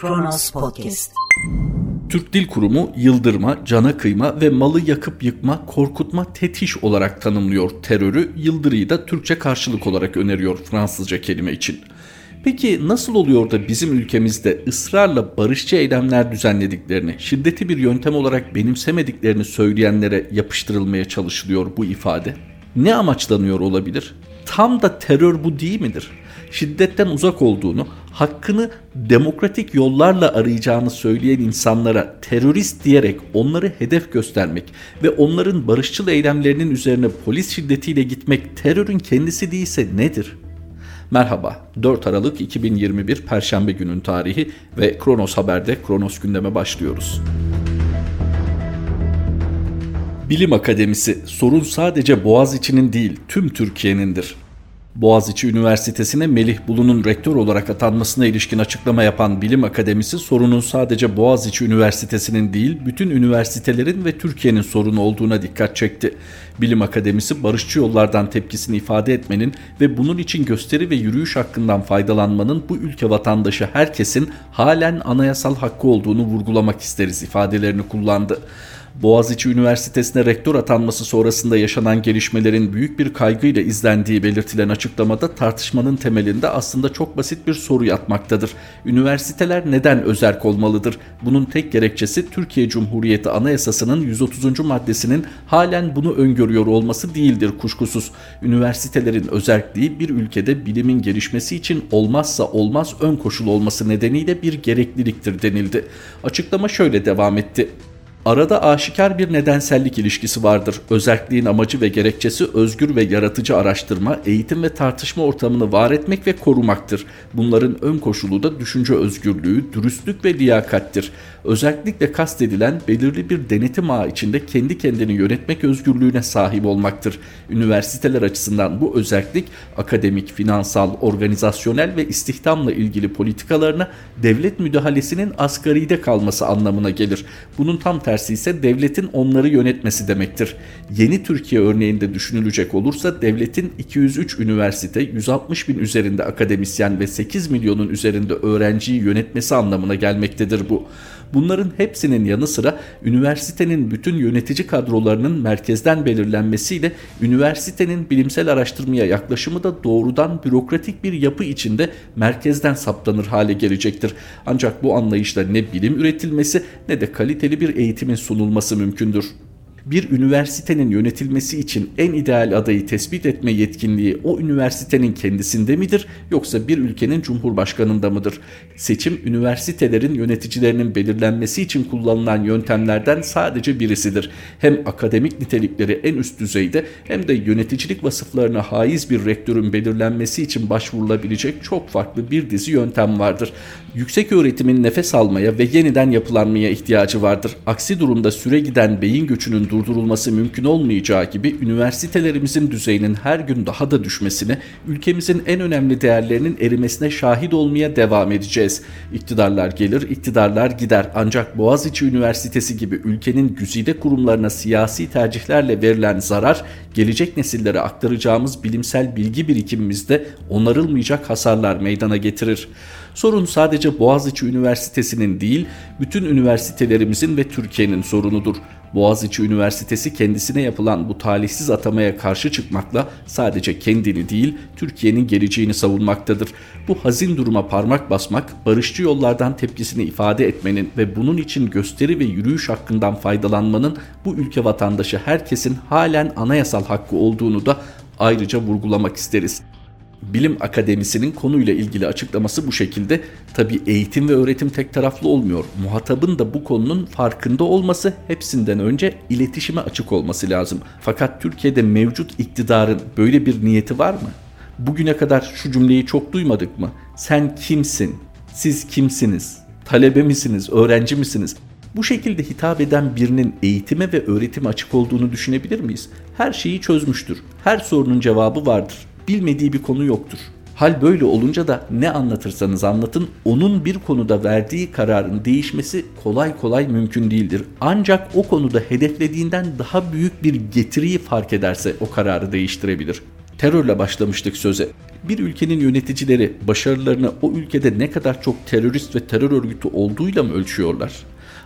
Kronos Podcast. Türk Dil Kurumu yıldırma, cana kıyma ve malı yakıp yıkma, korkutma, tetiş olarak tanımlıyor terörü, yıldırıyı da Türkçe karşılık olarak öneriyor Fransızca kelime için. Peki nasıl oluyor da bizim ülkemizde ısrarla barışçı eylemler düzenlediklerini, şiddeti bir yöntem olarak benimsemediklerini söyleyenlere yapıştırılmaya çalışılıyor bu ifade? Ne amaçlanıyor olabilir? Tam da terör bu değil midir? Şiddetten uzak olduğunu, hakkını demokratik yollarla arayacağını söyleyen insanlara terörist diyerek onları hedef göstermek ve onların barışçıl eylemlerinin üzerine polis şiddetiyle gitmek terörün kendisi değilse nedir? Merhaba, 4 Aralık 2021 Perşembe günün tarihi ve Kronos Haber'de Kronos gündeme başlıyoruz. Bilim Akademisi sorun sadece Boğaziçi'nin değil tüm Türkiye'nindir. Boğaziçi Üniversitesi'ne Melih Bulu'nun rektör olarak atanmasına ilişkin açıklama yapan Bilim Akademisi sorunun sadece Boğaziçi Üniversitesi'nin değil bütün üniversitelerin ve Türkiye'nin sorunu olduğuna dikkat çekti. Bilim Akademisi barışçı yollardan tepkisini ifade etmenin ve bunun için gösteri ve yürüyüş hakkından faydalanmanın bu ülke vatandaşı herkesin halen anayasal hakkı olduğunu vurgulamak isteriz ifadelerini kullandı. Boğaziçi Üniversitesi'ne rektör atanması sonrasında yaşanan gelişmelerin büyük bir kaygıyla izlendiği belirtilen açıklamada tartışmanın temelinde aslında çok basit bir soru yatmaktadır. Üniversiteler neden özerk olmalıdır? Bunun tek gerekçesi Türkiye Cumhuriyeti Anayasası'nın 130. maddesinin halen bunu öngörüyor olması değildir kuşkusuz. Üniversitelerin özerkliği bir ülkede bilimin gelişmesi için olmazsa olmaz ön koşul olması nedeniyle bir gerekliliktir denildi. Açıklama şöyle devam etti. Arada aşikar bir nedensellik ilişkisi vardır. Özelliğin amacı ve gerekçesi özgür ve yaratıcı araştırma, eğitim ve tartışma ortamını var etmek ve korumaktır. Bunların ön koşulu da düşünce özgürlüğü, dürüstlük ve liyakattir. Özellikle kastedilen belirli bir denetim ağı içinde kendi kendini yönetmek özgürlüğüne sahip olmaktır. Üniversiteler açısından bu özellik akademik, finansal, organizasyonel ve istihdamla ilgili politikalarına devlet müdahalesinin asgaride kalması anlamına gelir. Bunun tam tersi ise devletin onları yönetmesi demektir. Yeni Türkiye örneğinde düşünülecek olursa devletin 203 üniversite, 160 bin üzerinde akademisyen ve 8 milyonun üzerinde öğrenciyi yönetmesi anlamına gelmektedir bu. Bunların hepsinin yanı sıra üniversitenin bütün yönetici kadrolarının merkezden belirlenmesiyle üniversitenin bilimsel araştırmaya yaklaşımı da doğrudan bürokratik bir yapı içinde merkezden saptanır hale gelecektir. Ancak bu anlayışla ne bilim üretilmesi ne de kaliteli bir eğitimin sunulması mümkündür bir üniversitenin yönetilmesi için en ideal adayı tespit etme yetkinliği o üniversitenin kendisinde midir yoksa bir ülkenin cumhurbaşkanında mıdır? Seçim üniversitelerin yöneticilerinin belirlenmesi için kullanılan yöntemlerden sadece birisidir. Hem akademik nitelikleri en üst düzeyde hem de yöneticilik vasıflarına haiz bir rektörün belirlenmesi için başvurulabilecek çok farklı bir dizi yöntem vardır. Yüksek öğretimin nefes almaya ve yeniden yapılanmaya ihtiyacı vardır. Aksi durumda süre giden beyin göçünün durdurulması mümkün olmayacağı gibi üniversitelerimizin düzeyinin her gün daha da düşmesine, ülkemizin en önemli değerlerinin erimesine şahit olmaya devam edeceğiz. İktidarlar gelir, iktidarlar gider ancak Boğaziçi Üniversitesi gibi ülkenin güzide kurumlarına siyasi tercihlerle verilen zarar, gelecek nesillere aktaracağımız bilimsel bilgi birikimimizde onarılmayacak hasarlar meydana getirir. Sorun sadece Boğaziçi Üniversitesi'nin değil, bütün üniversitelerimizin ve Türkiye'nin sorunudur. Boğaziçi Üniversitesi kendisine yapılan bu talihsiz atamaya karşı çıkmakla sadece kendini değil Türkiye'nin geleceğini savunmaktadır. Bu hazin duruma parmak basmak, barışçı yollardan tepkisini ifade etmenin ve bunun için gösteri ve yürüyüş hakkından faydalanmanın bu ülke vatandaşı herkesin halen anayasal hakkı olduğunu da ayrıca vurgulamak isteriz. Bilim Akademisi'nin konuyla ilgili açıklaması bu şekilde. Tabi eğitim ve öğretim tek taraflı olmuyor. Muhatabın da bu konunun farkında olması hepsinden önce iletişime açık olması lazım. Fakat Türkiye'de mevcut iktidarın böyle bir niyeti var mı? Bugüne kadar şu cümleyi çok duymadık mı? Sen kimsin? Siz kimsiniz? Talebe misiniz? Öğrenci misiniz? Bu şekilde hitap eden birinin eğitime ve öğretime açık olduğunu düşünebilir miyiz? Her şeyi çözmüştür. Her sorunun cevabı vardır bilmediği bir konu yoktur. Hal böyle olunca da ne anlatırsanız anlatın onun bir konuda verdiği kararın değişmesi kolay kolay mümkün değildir. Ancak o konuda hedeflediğinden daha büyük bir getiriyi fark ederse o kararı değiştirebilir. Terörle başlamıştık söze. Bir ülkenin yöneticileri başarılarını o ülkede ne kadar çok terörist ve terör örgütü olduğuyla mı ölçüyorlar?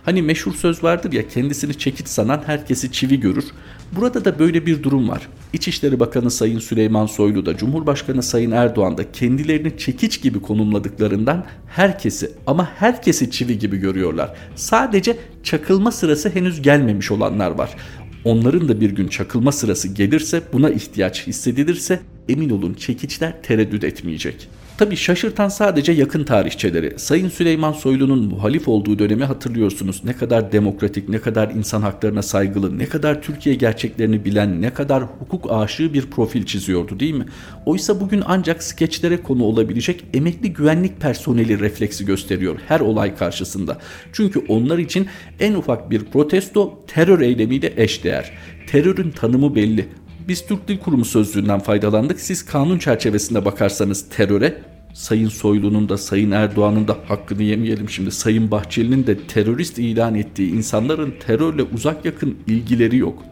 Hani meşhur söz vardır ya kendisini çekiç sanan herkesi çivi görür. Burada da böyle bir durum var. İçişleri Bakanı Sayın Süleyman Soylu da Cumhurbaşkanı Sayın Erdoğan da kendilerini çekiç gibi konumladıklarından herkesi ama herkesi çivi gibi görüyorlar. Sadece çakılma sırası henüz gelmemiş olanlar var. Onların da bir gün çakılma sırası gelirse buna ihtiyaç hissedilirse emin olun çekiçler tereddüt etmeyecek. Tabi şaşırtan sadece yakın tarihçeleri. Sayın Süleyman Soylu'nun muhalif olduğu dönemi hatırlıyorsunuz. Ne kadar demokratik, ne kadar insan haklarına saygılı, ne kadar Türkiye gerçeklerini bilen, ne kadar hukuk aşığı bir profil çiziyordu değil mi? Oysa bugün ancak skeçlere konu olabilecek emekli güvenlik personeli refleksi gösteriyor her olay karşısında. Çünkü onlar için en ufak bir protesto terör eylemiyle eşdeğer. Terörün tanımı belli. Biz Türk Dil Kurumu sözlüğünden faydalandık. Siz kanun çerçevesinde bakarsanız teröre Sayın Soylu'nun da Sayın Erdoğan'ın da hakkını yemeyelim şimdi Sayın Bahçeli'nin de terörist ilan ettiği insanların terörle uzak yakın ilgileri yok.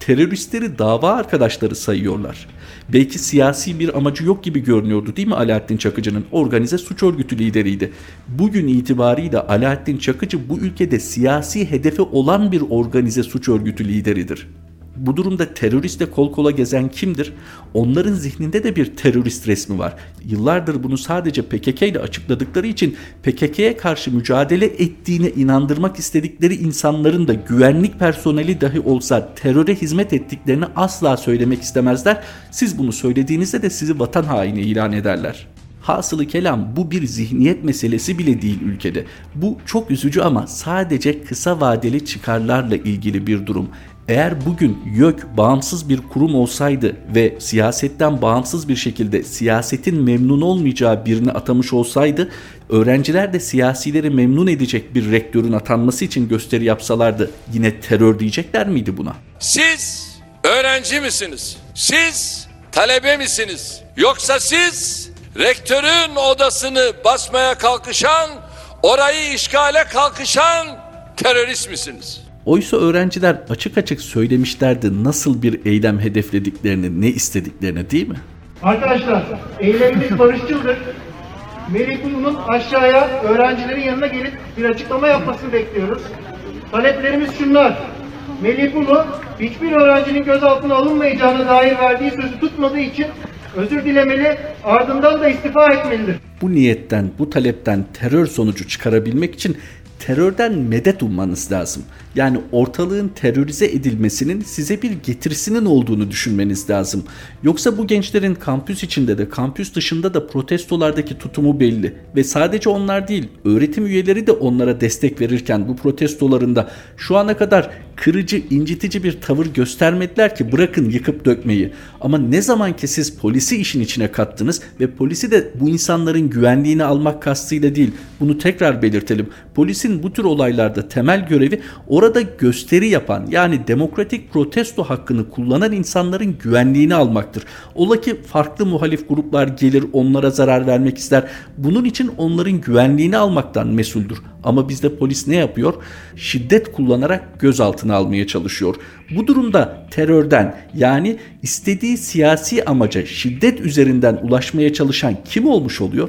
Teröristleri dava arkadaşları sayıyorlar. Belki siyasi bir amacı yok gibi görünüyordu değil mi Alaaddin Çakıcı'nın organize suç örgütü lideriydi. Bugün itibariyle Alaaddin Çakıcı bu ülkede siyasi hedefi olan bir organize suç örgütü lideridir. Bu durumda teröristle kol kola gezen kimdir? Onların zihninde de bir terörist resmi var. Yıllardır bunu sadece PKK ile açıkladıkları için PKK'ye karşı mücadele ettiğine inandırmak istedikleri insanların da güvenlik personeli dahi olsa teröre hizmet ettiklerini asla söylemek istemezler. Siz bunu söylediğinizde de sizi vatan haini ilan ederler. Hasılı kelam bu bir zihniyet meselesi bile değil ülkede. Bu çok üzücü ama sadece kısa vadeli çıkarlarla ilgili bir durum. Eğer bugün YÖK bağımsız bir kurum olsaydı ve siyasetten bağımsız bir şekilde siyasetin memnun olmayacağı birini atamış olsaydı öğrenciler de siyasileri memnun edecek bir rektörün atanması için gösteri yapsalardı yine terör diyecekler miydi buna? Siz öğrenci misiniz? Siz talebe misiniz? Yoksa siz rektörün odasını basmaya kalkışan, orayı işgale kalkışan terörist misiniz? Oysa öğrenciler açık açık söylemişlerdi nasıl bir eylem hedeflediklerini, ne istediklerini değil mi? Arkadaşlar eylemimiz barışçıldır. Melih Bulu'nun aşağıya öğrencilerin yanına gelip bir açıklama yapmasını bekliyoruz. Taleplerimiz şunlar. Melih Bulu hiçbir öğrencinin gözaltına alınmayacağına dair verdiği sözü tutmadığı için özür dilemeli, ardından da istifa etmelidir. Bu niyetten, bu talepten terör sonucu çıkarabilmek için terörden medet ummanız lazım. Yani ortalığın terörize edilmesinin size bir getirisinin olduğunu düşünmeniz lazım. Yoksa bu gençlerin kampüs içinde de kampüs dışında da protestolardaki tutumu belli. Ve sadece onlar değil öğretim üyeleri de onlara destek verirken bu protestolarında şu ana kadar kırıcı, incitici bir tavır göstermediler ki bırakın yıkıp dökmeyi. Ama ne zaman ki siz polisi işin içine kattınız ve polisi de bu insanların güvenliğini almak kastıyla değil bunu tekrar belirtelim. Polisin bu tür olaylarda temel görevi orada gösteri yapan yani demokratik protesto hakkını kullanan insanların güvenliğini almaktır. Ola ki farklı muhalif gruplar gelir onlara zarar vermek ister. Bunun için onların güvenliğini almaktan mesuldür. Ama bizde polis ne yapıyor? Şiddet kullanarak gözaltına almaya çalışıyor. Bu durumda terörden yani istediği siyasi amaca şiddet üzerinden ulaşmaya çalışan kim olmuş oluyor?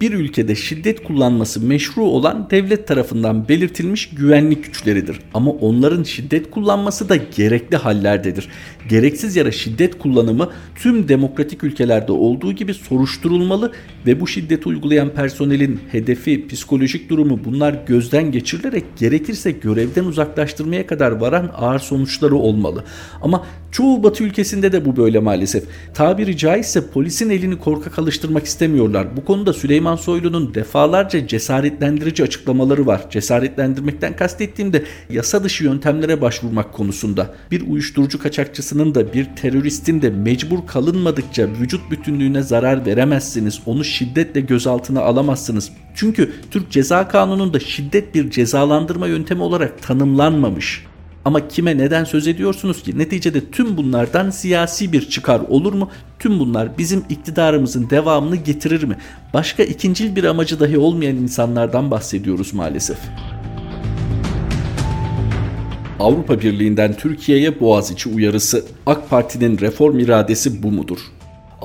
Bir ülkede şiddet kullanması meşru olan devlet tarafından belirtilmiş güvenlik güçleridir. Ama onların şiddet kullanması da gerekli hallerdedir. Gereksiz yere şiddet kullanımı tüm demokratik ülkelerde olduğu gibi soruşturulmalı ve bu şiddeti uygulayan personelin hedefi, psikolojik durumu bunlar gözden geçirilerek gerekirse görevden uzaklaştırmaya kadar varan ağır sonuçları olmalı. Ama çoğu batı ülkesinde de bu böyle maalesef. Tabiri caizse polisin elini korkak alıştırmak istemiyorlar. Bu konuda Süleyman Soylu'nun defalarca cesaretlendirici açıklamaları var. Cesaretlendirmekten kastettiğim de yasa dışı yöntemlere başvurmak konusunda. Bir uyuşturucu kaçakçısının da bir teröristin de mecbur kalınmadıkça vücut bütünlüğüne zarar veremezsiniz. Onu şiddetle gözaltına alamazsınız. Çünkü Türk Ceza Kanunu'nda şiddet bir cezalandırma yöntemi olarak tanımlanmamış. Ama kime neden söz ediyorsunuz ki? Neticede tüm bunlardan siyasi bir çıkar olur mu? Tüm bunlar bizim iktidarımızın devamını getirir mi? Başka ikincil bir amacı dahi olmayan insanlardan bahsediyoruz maalesef. Avrupa Birliği'nden Türkiye'ye Boğaziçi uyarısı. AK Parti'nin reform iradesi bu mudur?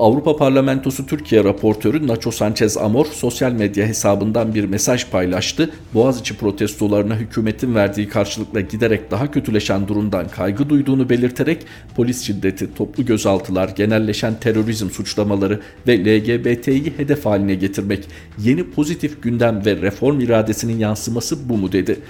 Avrupa Parlamentosu Türkiye raportörü Nacho Sanchez Amor sosyal medya hesabından bir mesaj paylaştı. Boğaziçi protestolarına hükümetin verdiği karşılıkla giderek daha kötüleşen durumdan kaygı duyduğunu belirterek polis şiddeti, toplu gözaltılar, genelleşen terörizm suçlamaları ve LGBT'yi hedef haline getirmek yeni pozitif gündem ve reform iradesinin yansıması bu mu dedi.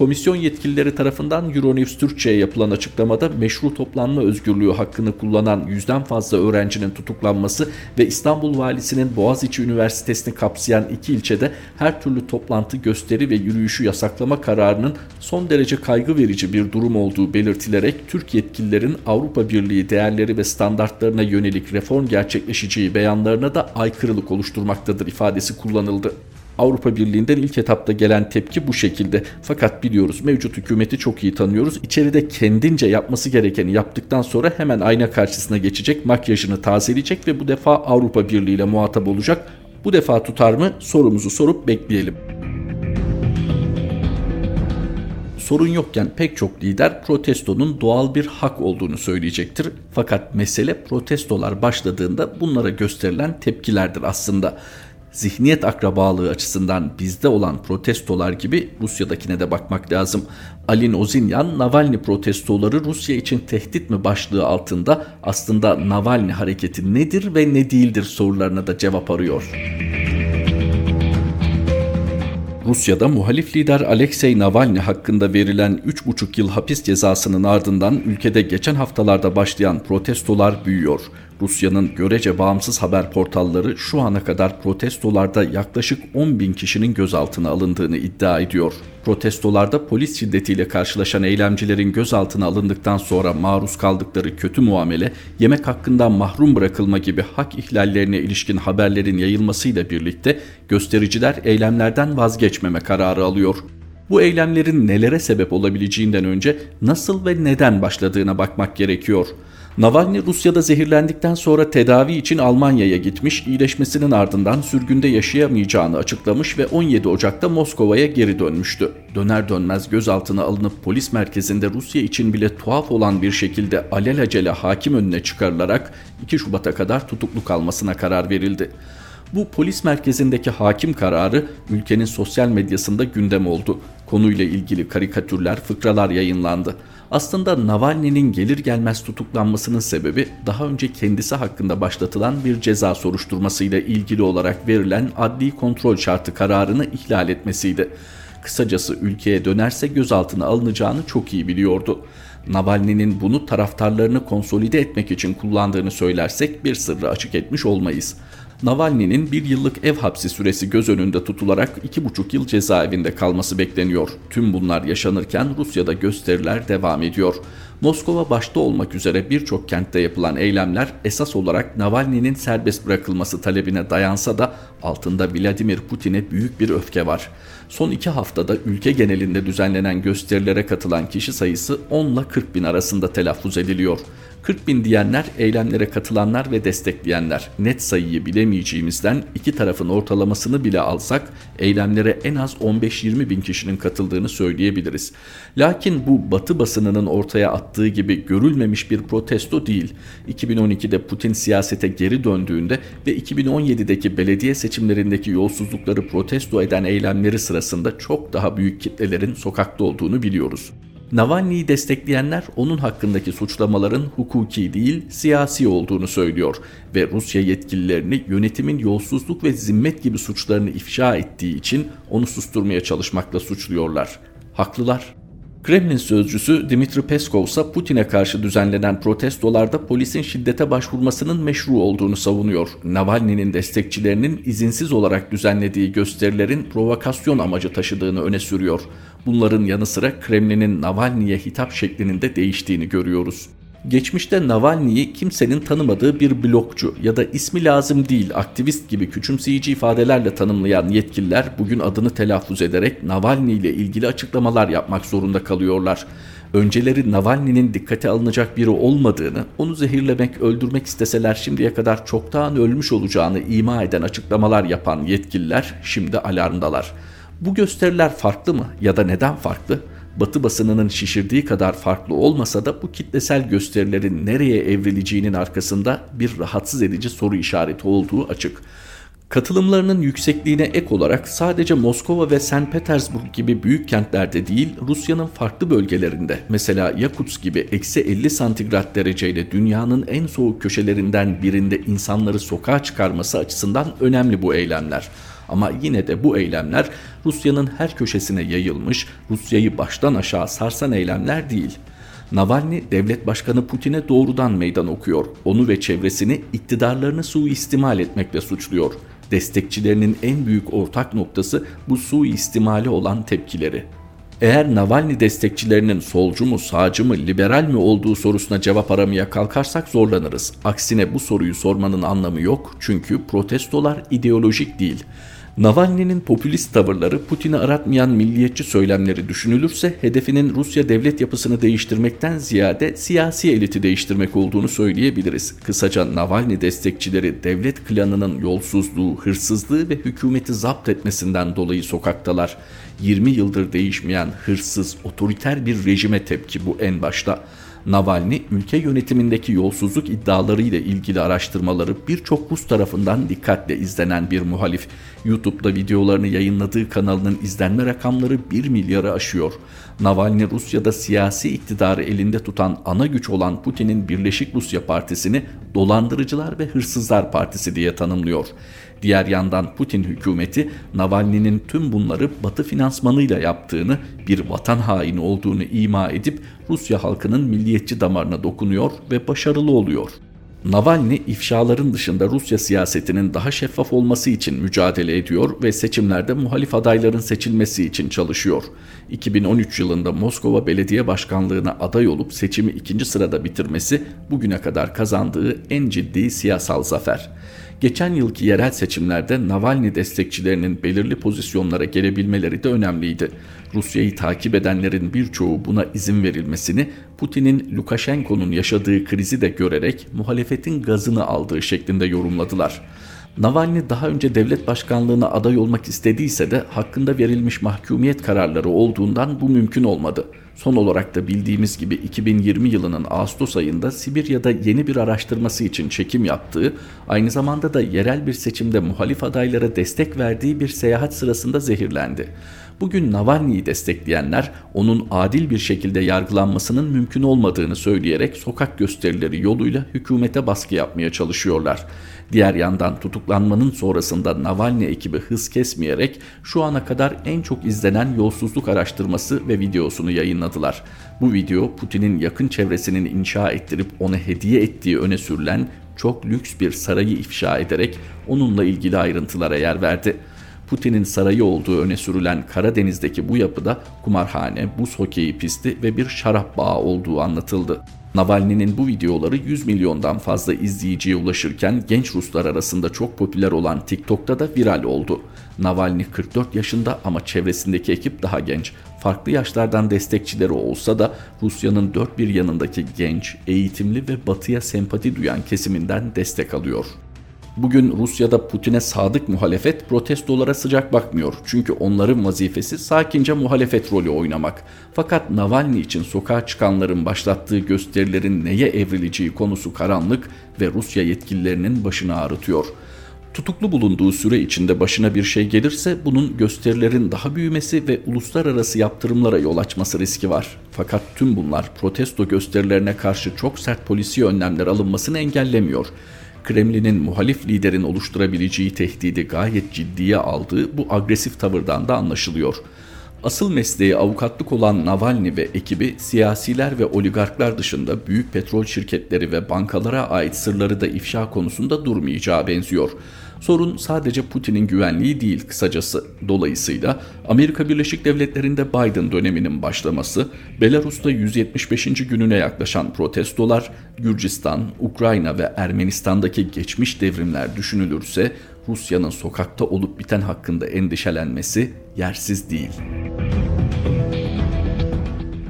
Komisyon yetkilileri tarafından Euronews Türkçe'ye yapılan açıklamada meşru toplanma özgürlüğü hakkını kullanan yüzden fazla öğrencinin tutuklanması ve İstanbul Valisi'nin Boğaziçi Üniversitesi'ni kapsayan iki ilçede her türlü toplantı, gösteri ve yürüyüşü yasaklama kararının son derece kaygı verici bir durum olduğu belirtilerek Türk yetkililerin Avrupa Birliği değerleri ve standartlarına yönelik reform gerçekleşeceği beyanlarına da aykırılık oluşturmaktadır ifadesi kullanıldı. Avrupa Birliği'nden ilk etapta gelen tepki bu şekilde. Fakat biliyoruz mevcut hükümeti çok iyi tanıyoruz. İçeride kendince yapması gerekeni yaptıktan sonra hemen ayna karşısına geçecek, makyajını tazeleyecek ve bu defa Avrupa Birliği ile muhatap olacak. Bu defa tutar mı? Sorumuzu sorup bekleyelim. sorun yokken pek çok lider protestonun doğal bir hak olduğunu söyleyecektir. Fakat mesele protestolar başladığında bunlara gösterilen tepkilerdir aslında zihniyet akrabalığı açısından bizde olan protestolar gibi Rusya'dakine de bakmak lazım. Alin Ozinyan, Navalny protestoları Rusya için tehdit mi başlığı altında aslında Navalny hareketi nedir ve ne değildir sorularına da cevap arıyor. Rusya'da muhalif lider Alexei Navalny hakkında verilen 3,5 yıl hapis cezasının ardından ülkede geçen haftalarda başlayan protestolar büyüyor. Rusya'nın görece bağımsız haber portalları şu ana kadar protestolarda yaklaşık 10 bin kişinin gözaltına alındığını iddia ediyor. Protestolarda polis şiddetiyle karşılaşan eylemcilerin gözaltına alındıktan sonra maruz kaldıkları kötü muamele, yemek hakkından mahrum bırakılma gibi hak ihlallerine ilişkin haberlerin yayılmasıyla birlikte göstericiler eylemlerden vazgeçmeme kararı alıyor. Bu eylemlerin nelere sebep olabileceğinden önce nasıl ve neden başladığına bakmak gerekiyor. Navalny Rusya'da zehirlendikten sonra tedavi için Almanya'ya gitmiş, iyileşmesinin ardından sürgünde yaşayamayacağını açıklamış ve 17 Ocak'ta Moskova'ya geri dönmüştü. Döner dönmez gözaltına alınıp polis merkezinde Rusya için bile tuhaf olan bir şekilde alelacele hakim önüne çıkarılarak 2 Şubat'a kadar tutuklu kalmasına karar verildi. Bu polis merkezindeki hakim kararı ülkenin sosyal medyasında gündem oldu. Konuyla ilgili karikatürler, fıkralar yayınlandı. Aslında Navalny'nin gelir gelmez tutuklanmasının sebebi daha önce kendisi hakkında başlatılan bir ceza soruşturmasıyla ilgili olarak verilen adli kontrol şartı kararını ihlal etmesiydi. Kısacası ülkeye dönerse gözaltına alınacağını çok iyi biliyordu. Navalny'nin bunu taraftarlarını konsolide etmek için kullandığını söylersek bir sırrı açık etmiş olmayız. Navalny'nin bir yıllık ev hapsi süresi göz önünde tutularak iki buçuk yıl cezaevinde kalması bekleniyor. Tüm bunlar yaşanırken Rusya'da gösteriler devam ediyor. Moskova başta olmak üzere birçok kentte yapılan eylemler esas olarak Navalny'nin serbest bırakılması talebine dayansa da altında Vladimir Putin'e büyük bir öfke var. Son iki haftada ülke genelinde düzenlenen gösterilere katılan kişi sayısı 10 ile 40 bin arasında telaffuz ediliyor. 40 bin diyenler eylemlere katılanlar ve destekleyenler. Net sayıyı bilemeyeceğimizden iki tarafın ortalamasını bile alsak eylemlere en az 15-20 bin kişinin katıldığını söyleyebiliriz. Lakin bu batı basınının ortaya attığı gibi görülmemiş bir protesto değil. 2012'de Putin siyasete geri döndüğünde ve 2017'deki belediye seçimlerindeki yolsuzlukları protesto eden eylemleri sırasında çok daha büyük kitlelerin sokakta olduğunu biliyoruz. Navalny'yi destekleyenler onun hakkındaki suçlamaların hukuki değil siyasi olduğunu söylüyor ve Rusya yetkililerini yönetimin yolsuzluk ve zimmet gibi suçlarını ifşa ettiği için onu susturmaya çalışmakla suçluyorlar. Haklılar. Kremlin sözcüsü Dimitri Peskov ise Putin'e karşı düzenlenen protestolarda polisin şiddete başvurmasının meşru olduğunu savunuyor. Navalny'nin destekçilerinin izinsiz olarak düzenlediği gösterilerin provokasyon amacı taşıdığını öne sürüyor. Bunların yanı sıra Kremlin'in Navalny'ye hitap şeklinin de değiştiğini görüyoruz. Geçmişte Navalny'yi kimsenin tanımadığı bir blokçu ya da ismi lazım değil aktivist gibi küçümseyici ifadelerle tanımlayan yetkililer bugün adını telaffuz ederek Navalny ile ilgili açıklamalar yapmak zorunda kalıyorlar. Önceleri Navalny'nin dikkate alınacak biri olmadığını, onu zehirlemek, öldürmek isteseler şimdiye kadar çoktan ölmüş olacağını ima eden açıklamalar yapan yetkililer şimdi alarmdalar. Bu gösteriler farklı mı ya da neden farklı? Batı basınının şişirdiği kadar farklı olmasa da bu kitlesel gösterilerin nereye evrileceğinin arkasında bir rahatsız edici soru işareti olduğu açık. Katılımlarının yüksekliğine ek olarak sadece Moskova ve St. Petersburg gibi büyük kentlerde değil Rusya'nın farklı bölgelerinde mesela Yakutsk gibi eksi 50 santigrat dereceyle dünyanın en soğuk köşelerinden birinde insanları sokağa çıkarması açısından önemli bu eylemler. Ama yine de bu eylemler Rusya'nın her köşesine yayılmış, Rusya'yı baştan aşağı sarsan eylemler değil. Navalny devlet başkanı Putin'e doğrudan meydan okuyor. Onu ve çevresini iktidarlarını suistimal etmekle suçluyor. Destekçilerinin en büyük ortak noktası bu suistimali olan tepkileri. Eğer Navalny destekçilerinin solcu mu, sağcı mı, liberal mi olduğu sorusuna cevap aramaya kalkarsak zorlanırız. Aksine bu soruyu sormanın anlamı yok çünkü protestolar ideolojik değil. Navalny'nin popülist tavırları Putin'i aratmayan milliyetçi söylemleri düşünülürse hedefinin Rusya devlet yapısını değiştirmekten ziyade siyasi eliti değiştirmek olduğunu söyleyebiliriz. Kısaca Navalny destekçileri devlet klanının yolsuzluğu, hırsızlığı ve hükümeti zapt etmesinden dolayı sokaktalar. 20 yıldır değişmeyen hırsız, otoriter bir rejime tepki bu en başta. Navalny ülke yönetimindeki yolsuzluk iddiaları ile ilgili araştırmaları birçok Rus tarafından dikkatle izlenen bir muhalif. YouTube'da videolarını yayınladığı kanalının izlenme rakamları 1 milyarı aşıyor. Navalny Rusya'da siyasi iktidarı elinde tutan ana güç olan Putin'in Birleşik Rusya Partisi'ni dolandırıcılar ve hırsızlar partisi diye tanımlıyor. Diğer yandan Putin hükümeti Navalny'nin tüm bunları Batı finansmanıyla yaptığını, bir vatan haini olduğunu ima edip Rusya halkının milliyetçi damarına dokunuyor ve başarılı oluyor. Navalny ifşaların dışında Rusya siyasetinin daha şeffaf olması için mücadele ediyor ve seçimlerde muhalif adayların seçilmesi için çalışıyor. 2013 yılında Moskova Belediye Başkanlığına aday olup seçimi ikinci sırada bitirmesi bugüne kadar kazandığı en ciddi siyasal zafer. Geçen yılki yerel seçimlerde Navalny destekçilerinin belirli pozisyonlara gelebilmeleri de önemliydi. Rusya'yı takip edenlerin birçoğu buna izin verilmesini, Putin'in Lukashenko'nun yaşadığı krizi de görerek muhalefetin gazını aldığı şeklinde yorumladılar. Navalny daha önce devlet başkanlığına aday olmak istediyse de hakkında verilmiş mahkumiyet kararları olduğundan bu mümkün olmadı. Son olarak da bildiğimiz gibi 2020 yılının Ağustos ayında Sibirya'da yeni bir araştırması için çekim yaptığı, aynı zamanda da yerel bir seçimde muhalif adaylara destek verdiği bir seyahat sırasında zehirlendi. Bugün Navalny'yi destekleyenler onun adil bir şekilde yargılanmasının mümkün olmadığını söyleyerek sokak gösterileri yoluyla hükümete baskı yapmaya çalışıyorlar. Diğer yandan tutuklanmanın sonrasında Navalny ekibi hız kesmeyerek şu ana kadar en çok izlenen yolsuzluk araştırması ve videosunu yayınladılar. Bu video Putin'in yakın çevresinin inşa ettirip ona hediye ettiği öne sürülen çok lüks bir sarayı ifşa ederek onunla ilgili ayrıntılara yer verdi. Putin'in sarayı olduğu öne sürülen Karadeniz'deki bu yapıda kumarhane, buz hokeyi pisti ve bir şarap bağı olduğu anlatıldı. Navalny'nin bu videoları 100 milyondan fazla izleyiciye ulaşırken genç Ruslar arasında çok popüler olan TikTok'ta da viral oldu. Navalny 44 yaşında ama çevresindeki ekip daha genç. Farklı yaşlardan destekçileri olsa da Rusya'nın dört bir yanındaki genç, eğitimli ve batıya sempati duyan kesiminden destek alıyor. Bugün Rusya'da Putin'e sadık muhalefet protestolara sıcak bakmıyor. Çünkü onların vazifesi sakince muhalefet rolü oynamak. Fakat Navalny için sokağa çıkanların başlattığı gösterilerin neye evrileceği konusu karanlık ve Rusya yetkililerinin başını ağrıtıyor. Tutuklu bulunduğu süre içinde başına bir şey gelirse bunun gösterilerin daha büyümesi ve uluslararası yaptırımlara yol açması riski var. Fakat tüm bunlar protesto gösterilerine karşı çok sert polisi önlemler alınmasını engellemiyor. Kremlin'in muhalif liderin oluşturabileceği tehdidi gayet ciddiye aldığı bu agresif tavırdan da anlaşılıyor. Asıl mesleği avukatlık olan Navalny ve ekibi siyasiler ve oligarklar dışında büyük petrol şirketleri ve bankalara ait sırları da ifşa konusunda durmayacağı benziyor. Sorun sadece Putin'in güvenliği değil kısacası. Dolayısıyla Amerika Birleşik Devletleri'nde Biden döneminin başlaması, Belarus'ta 175. gününe yaklaşan protestolar, Gürcistan, Ukrayna ve Ermenistan'daki geçmiş devrimler düşünülürse Rusya'nın sokakta olup biten hakkında endişelenmesi yersiz değil.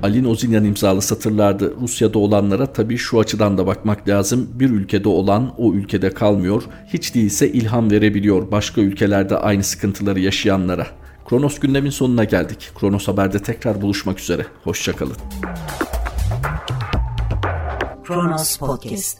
Ali Nozinyan imzalı satırlarda Rusya'da olanlara tabii şu açıdan da bakmak lazım. Bir ülkede olan o ülkede kalmıyor. Hiç değilse ilham verebiliyor başka ülkelerde aynı sıkıntıları yaşayanlara. Kronos gündemin sonuna geldik. Kronos Haber'de tekrar buluşmak üzere. Hoşçakalın. Kronos Podcast